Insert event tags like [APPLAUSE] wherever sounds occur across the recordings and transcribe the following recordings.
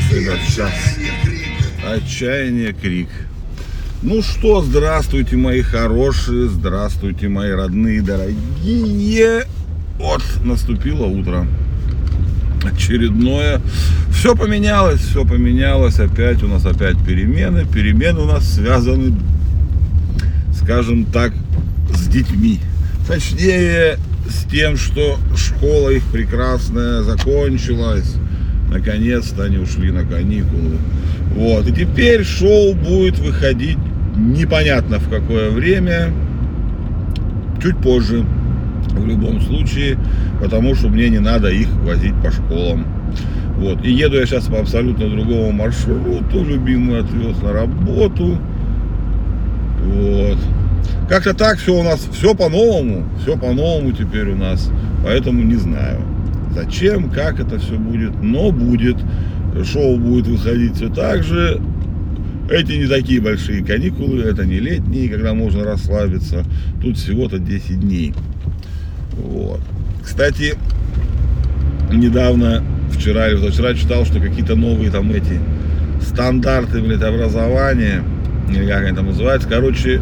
сейчас, ребят, сейчас. Отчаяние, крик. Ну что, здравствуйте, мои хорошие, здравствуйте, мои родные, дорогие. Вот, наступило утро. Очередное. Все поменялось, все поменялось. Опять у нас опять перемены. Перемены у нас связаны, скажем так, с детьми. Точнее, с тем, что школа их прекрасная закончилась. Наконец-то они ушли на каникулы. Вот. И теперь шоу будет выходить непонятно в какое время. Чуть позже. В любом случае. Потому что мне не надо их возить по школам. Вот. И еду я сейчас по абсолютно другому маршруту. Любимый отвез на работу. Вот. Как-то так все у нас, все по-новому, все по-новому теперь у нас, поэтому не знаю, зачем, как это все будет, но будет, шоу будет выходить все так же, эти не такие большие каникулы, это не летние, когда можно расслабиться, тут всего-то 10 дней, вот. Кстати, недавно, вчера или вчера читал, что какие-то новые там эти стандарты, блядь, образования, или как они там называются, короче,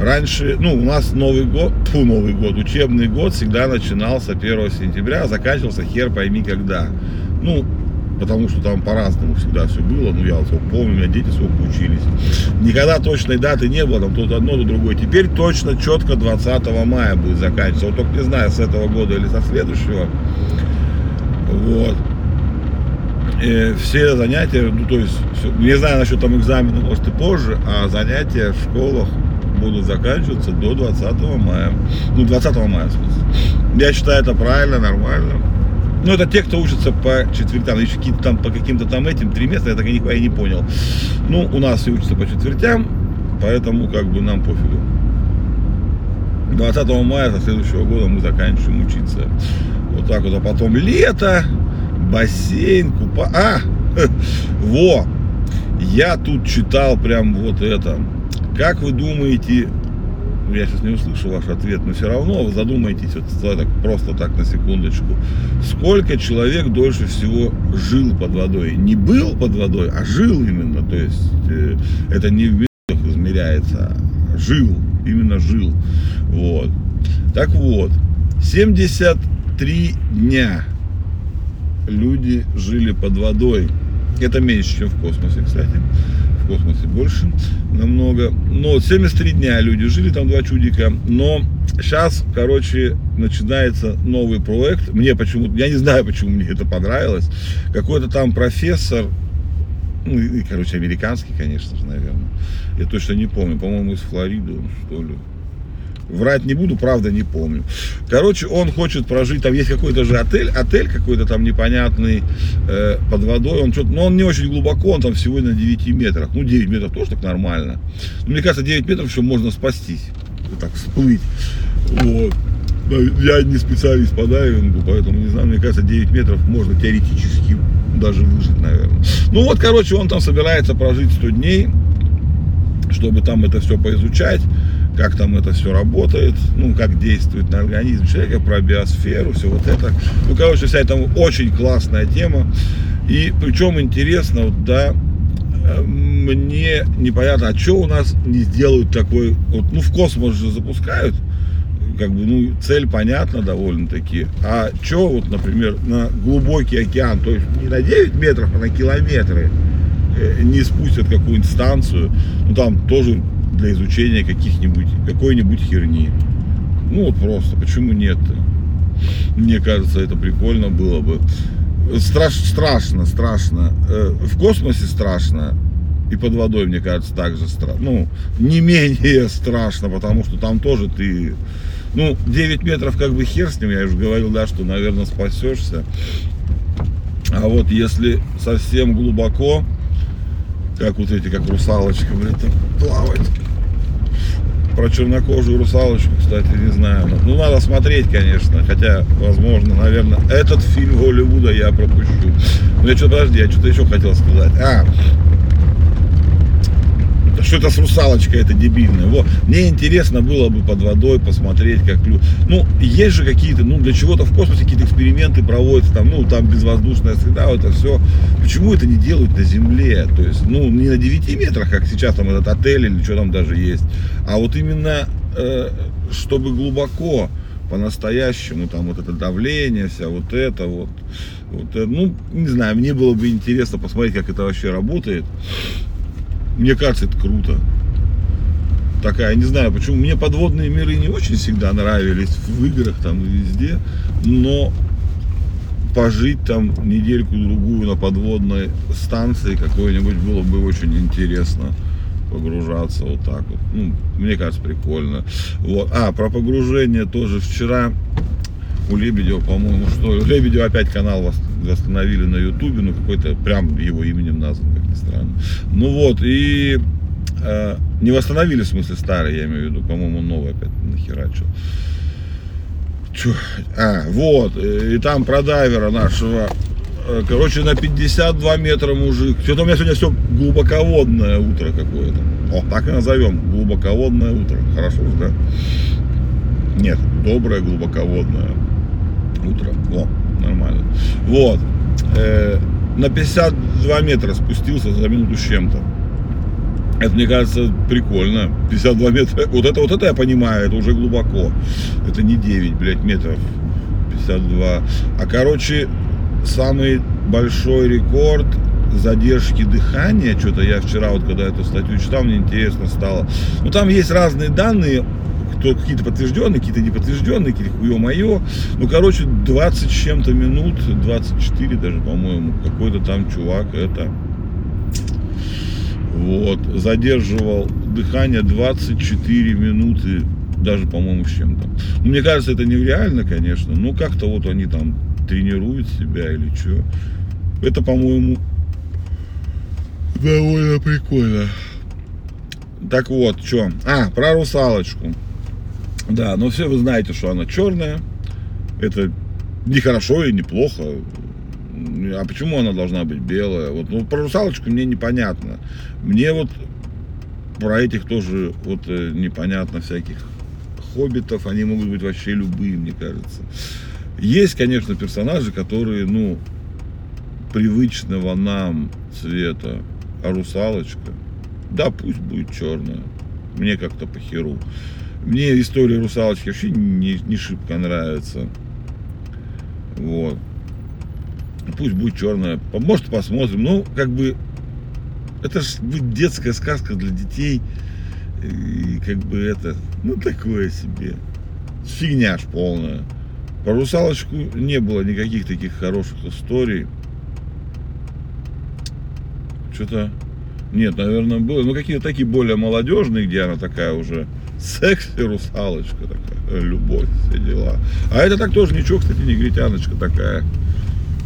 Раньше, ну, у нас Новый год, фу, Новый год, учебный год всегда начинался 1 сентября, а заканчивался хер пойми когда. Ну, потому что там по-разному всегда все было, ну, я вот помню, у меня дети сколько учились. Никогда точной даты не было, там тут одно, то другое. Теперь точно, четко 20 мая будет заканчиваться. Вот только не знаю, с этого года или со следующего. Вот. И все занятия, ну, то есть, не знаю насчет там экзамена, может, и позже, а занятия в школах будут заканчиваться до 20 мая. Ну, 20 мая, в смысле. Я считаю, это правильно, нормально. Ну, это те, кто учится по четвертям, еще какие-то там по каким-то там этим триместрам, я так и не, понял. Ну, у нас все учатся по четвертям, поэтому как бы нам пофигу. 20 мая со следующего года мы заканчиваем учиться. Вот так вот, а потом лето, бассейн, купа... А, [LAUGHS] во, я тут читал прям вот это, как вы думаете, ну, я сейчас не услышу ваш ответ, но все равно задумайтесь вот так, просто так на секундочку. Сколько человек дольше всего жил под водой? Не был под водой, а жил именно. То есть э, это не в минутах измеряется, а жил, именно жил. Вот. Так вот, 73 дня люди жили под водой. Это меньше, чем в космосе, кстати в космосе больше намного. Но 73 дня люди жили, там два чудика. Но сейчас, короче, начинается новый проект. Мне почему я не знаю, почему мне это понравилось. Какой-то там профессор, ну, и, короче, американский, конечно же, наверное. Я точно не помню, по-моему, из Флориды, что ли. Врать не буду, правда не помню. Короче, он хочет прожить, там есть какой-то же отель, отель какой-то там непонятный э, под водой. Он что-то, но он не очень глубоко, он там всего на 9 метрах. Ну, 9 метров тоже так нормально. Но мне кажется, 9 метров еще можно спастись. Вот так всплыть. Вот. Я не специалист по дайвингу, поэтому не знаю, мне кажется, 9 метров можно теоретически даже выжить, наверное. Ну вот, короче, он там собирается прожить 100 дней, чтобы там это все поизучать как там это все работает, ну, как действует на организм человека, про биосферу, все вот это. Ну, короче, вся эта очень классная тема. И причем интересно, вот, да, мне непонятно, а что у нас не сделают такой, вот, ну, в космос же запускают, как бы, ну, цель понятна довольно-таки. А что вот, например, на глубокий океан, то есть не на 9 метров, а на километры, э, не спустят какую-нибудь станцию, ну, там тоже для изучения каких-нибудь, какой-нибудь херни. Ну вот просто, почему нет? Мне кажется, это прикольно было бы. Страш, страшно, страшно. Э, в космосе страшно. И под водой, мне кажется, также страшно. Ну, не менее [LAUGHS] страшно, потому что там тоже ты... Ну, 9 метров как бы хер с ним, я уже говорил, да, что, наверное, спасешься. А вот если совсем глубоко, как вот эти, как русалочка, блядь, плавать, про чернокожую русалочку, кстати, не знаю. Ну, надо смотреть, конечно. Хотя, возможно, наверное, этот фильм Голливуда я пропущу. Но я что-то, подожди, я что-то еще хотел сказать. А, что это с русалочкой, это дебильное. Вот. Мне интересно было бы под водой посмотреть, как люди... Ну, есть же какие-то, ну, для чего-то в космосе какие-то эксперименты проводятся, там, ну, там безвоздушная среда, вот это все. Почему это не делают на Земле? То есть, ну, не на 9 метрах, как сейчас там этот отель или что там даже есть, а вот именно, э, чтобы глубоко, по-настоящему, там вот это давление, вся вот это вот, вот это, ну, не знаю, мне было бы интересно посмотреть, как это вообще работает. Мне кажется, это круто. Такая, не знаю почему. Мне подводные миры не очень всегда нравились в играх там и везде. Но пожить там недельку-другую на подводной станции какой-нибудь было бы очень интересно погружаться вот так вот. Ну, мне кажется, прикольно. Вот. А, про погружение тоже вчера у Лебедева, по-моему, что у Лебедева опять канал восстановили на Ютубе, ну какой-то прям его именем назван, как ни странно. Ну вот, и э, не восстановили, в смысле, старый, я имею в виду, по-моему, новый опять нахерачил. Чё? А, вот, и там про дайвера нашего, э, короче, на 52 метра мужик. Что-то у меня сегодня все глубоководное утро какое-то. О, так и назовем, глубоководное утро. Хорошо, да? Нет, доброе глубоководное. О, нормально. Вот. Э, на 52 метра спустился за минуту с чем-то. Это, мне кажется, прикольно. 52 метра. Вот это, вот это я понимаю, это уже глубоко. Это не 9, блядь, метров. 52. А, короче, самый большой рекорд задержки дыхания, что-то я вчера вот когда эту статью читал, мне интересно стало. Ну там есть разные данные, кто какие-то подтвержденные, какие-то неподтвержденные, какие-то хуе-мое. Ну, короче, 20 с чем-то минут, 24 даже, по-моему, какой-то там чувак это вот, задерживал дыхание 24 минуты, даже, по-моему, с чем-то. Ну, мне кажется, это нереально, конечно, но как-то вот они там тренируют себя или что. Это, по-моему, довольно прикольно. Так вот, что? А, про русалочку. Да, но все вы знаете, что она черная. Это не хорошо и не плохо. А почему она должна быть белая? Вот, ну, про русалочку мне непонятно. Мне вот про этих тоже вот э, непонятно всяких хоббитов. Они могут быть вообще любые, мне кажется. Есть, конечно, персонажи, которые, ну, привычного нам цвета. А русалочка, да, пусть будет черная. Мне как-то по херу. Мне история русалочки вообще не, не шибко нравится. Вот. Пусть будет черная. Может посмотрим. Ну, как бы это же будет детская сказка для детей. И как бы это, ну такое себе. Фигня ж полная. Про русалочку не было никаких таких хороших историй. Что-то нет, наверное, было. Ну, какие-то такие более молодежные, где она такая уже секси русалочка такая, любовь, все дела. А это так тоже ничего, кстати, негритяночка такая.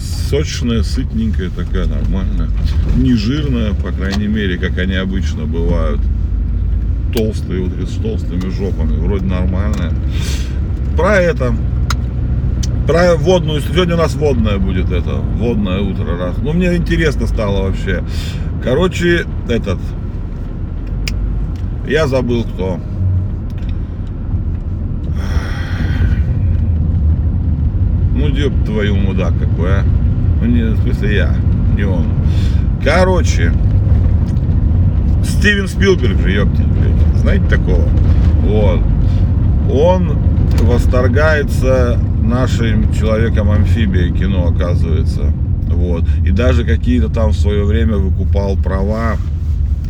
Сочная, сытненькая такая, нормальная. Не жирная, по крайней мере, как они обычно бывают. Толстые, вот с толстыми жопами. Вроде нормальная. Про это. Про водную. Сегодня у нас водная будет это. Водное утро раз. Ну, мне интересно стало вообще. Короче, этот, я забыл кто. Ну, деб твою мудак какой, а. Ну, не, в смысле я, не он. Короче, Стивен Спилберг же, ёпти, блядь. Знаете такого? Вот. Он восторгается нашим человеком-амфибией кино, оказывается. Вот. И даже какие-то там в свое время выкупал права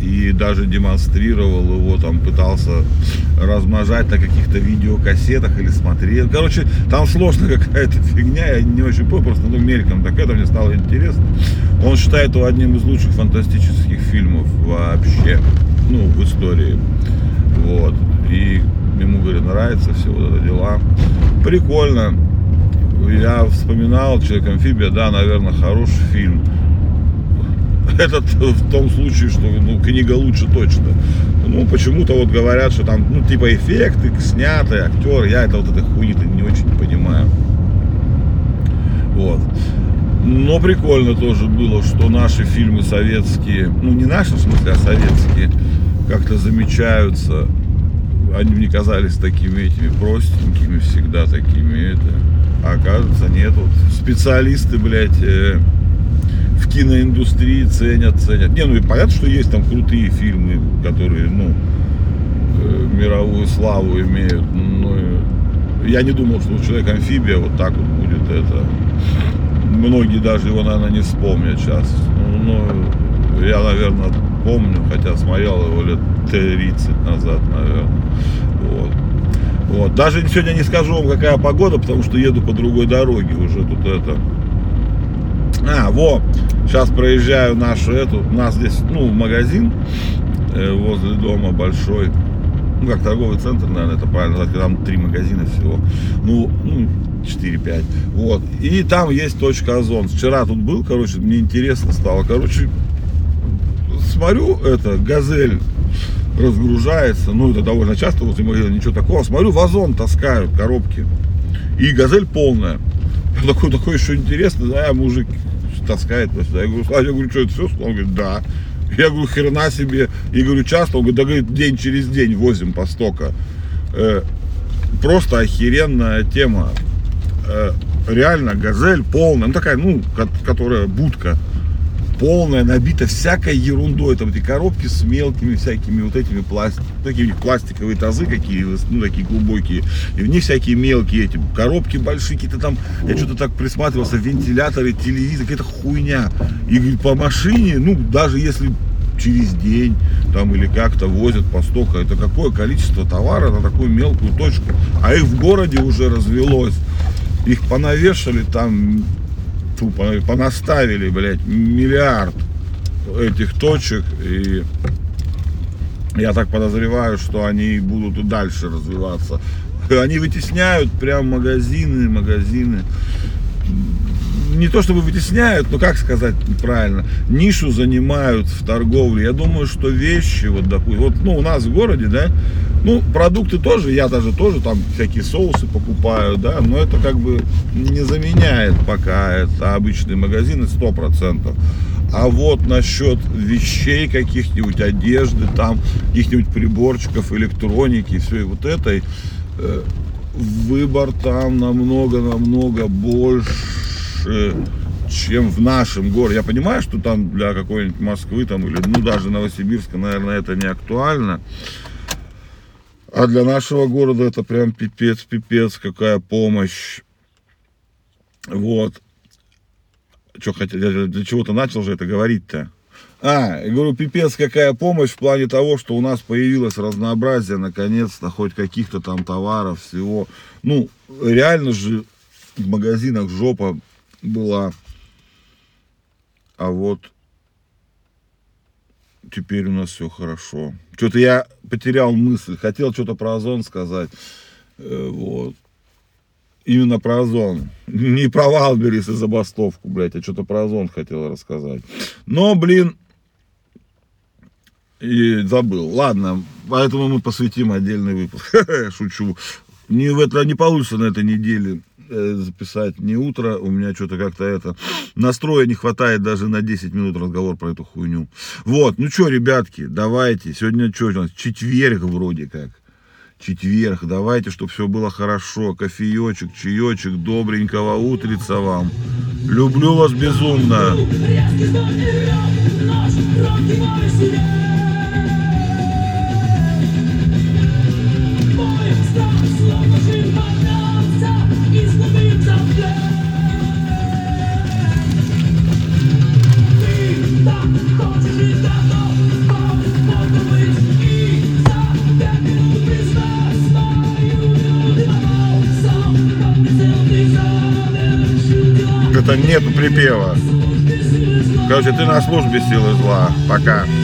и даже демонстрировал его, там пытался размножать на каких-то видеокассетах или смотрел. Короче, там сложная какая-то фигня, я не очень понял, просто ну, мельком так это мне стало интересно. Он считает его одним из лучших фантастических фильмов вообще, ну, в истории. Вот. И ему, говорит, нравится все вот это дела. Прикольно я вспоминал «Человек-амфибия», да, наверное, хороший фильм. [LAUGHS] Этот в том случае, что ну, книга лучше точно. Ну, почему-то вот говорят, что там, ну, типа эффекты, снятые, актер. Я это вот этой хуйни не очень понимаю. Вот. Но прикольно тоже было, что наши фильмы советские, ну не наши в смысле, а советские, как-то замечаются. Они мне казались такими этими простенькими, всегда такими это. А оказывается, нет. Вот специалисты, блядь, э, в киноиндустрии ценят, ценят. Не, ну и понятно, что есть там крутые фильмы, которые, ну, э, мировую славу имеют. Но я не думал, что человек-амфибия вот так вот будет это. Многие даже его, наверное, не вспомнят сейчас. Ну, ну я, наверное, помню, хотя смотрел его лет 30 назад, наверное. Вот. Вот. Даже сегодня не скажу вам, какая погода, потому что еду по другой дороге уже тут это. А, во, сейчас проезжаю нашу эту, у нас здесь, ну, магазин э, возле дома большой, ну, как торговый центр, наверное, это правильно назвать, там три магазина всего, ну, ну 4-5, вот, и там есть точка Озон, вчера тут был, короче, мне интересно стало, короче, смотрю, это, Газель разгружается, ну, это довольно часто возле магазина, ничего такого, смотрю, в Озон таскают коробки, и Газель полная, [LAUGHS] такой, такой еще интересно, да, мужик таскает. Я говорю, Слава, я говорю, что это все? Он говорит, да. Я говорю, хрена себе. И говорю, часто? Он говорит, да, говорит, день через день возим по стока. Э, просто охеренная тема. Э, реально, газель полная, ну такая, ну, которая будка полная, набита всякой ерундой. Там эти коробки с мелкими всякими вот этими пластик, такие пластиковые тазы какие, ну такие глубокие. И в них всякие мелкие эти коробки большие, какие-то там, я что-то так присматривался, вентиляторы, телевизор, какая-то хуйня. И по машине, ну даже если через день там или как-то возят по стоку. Это какое количество товара на такую мелкую точку. А их в городе уже развелось. Их понавешали там тупо понаставили, блядь, миллиард этих точек. И я так подозреваю, что они будут и дальше развиваться. Они вытесняют прям магазины, магазины. Не то чтобы вытесняют, но как сказать правильно, нишу занимают в торговле. Я думаю, что вещи, вот, допустим, вот ну, у нас в городе, да, ну, продукты тоже, я даже тоже там всякие соусы покупаю, да, но это как бы не заменяет пока это обычные магазины 100%. А вот насчет вещей каких-нибудь, одежды, там, каких-нибудь приборчиков, электроники, все вот этой, э, выбор там намного-намного больше, чем в нашем городе. Я понимаю, что там для какой-нибудь Москвы там, или ну даже Новосибирска, наверное, это не актуально. А для нашего города это прям пипец, пипец, какая помощь. Вот. Что хотел, для чего-то начал же это говорить-то. А, я говорю, пипец, какая помощь в плане того, что у нас появилось разнообразие, наконец-то, хоть каких-то там товаров, всего. Ну, реально же в магазинах жопа была. А вот теперь у нас все хорошо. Что-то я потерял мысль, хотел что-то про озон сказать. Э, вот. Именно про озон. [LAUGHS] Не про Валберис и забастовку, блядь, а что-то про озон хотел рассказать. Но, блин, и забыл. Ладно, поэтому мы посвятим отдельный выпуск. [LAUGHS] Шучу. Не, в это, не получится на этой неделе записать не утро, у меня что-то как-то это, настроя не хватает даже на 10 минут разговор про эту хуйню. Вот, ну что, ребятки, давайте, сегодня что у нас, четверг вроде как, четверг, давайте, чтобы все было хорошо, кофеечек, чаечек, добренького утрица вам. Люблю вас безумно. Это припева. Короче, ты на службе силы зла. Пока.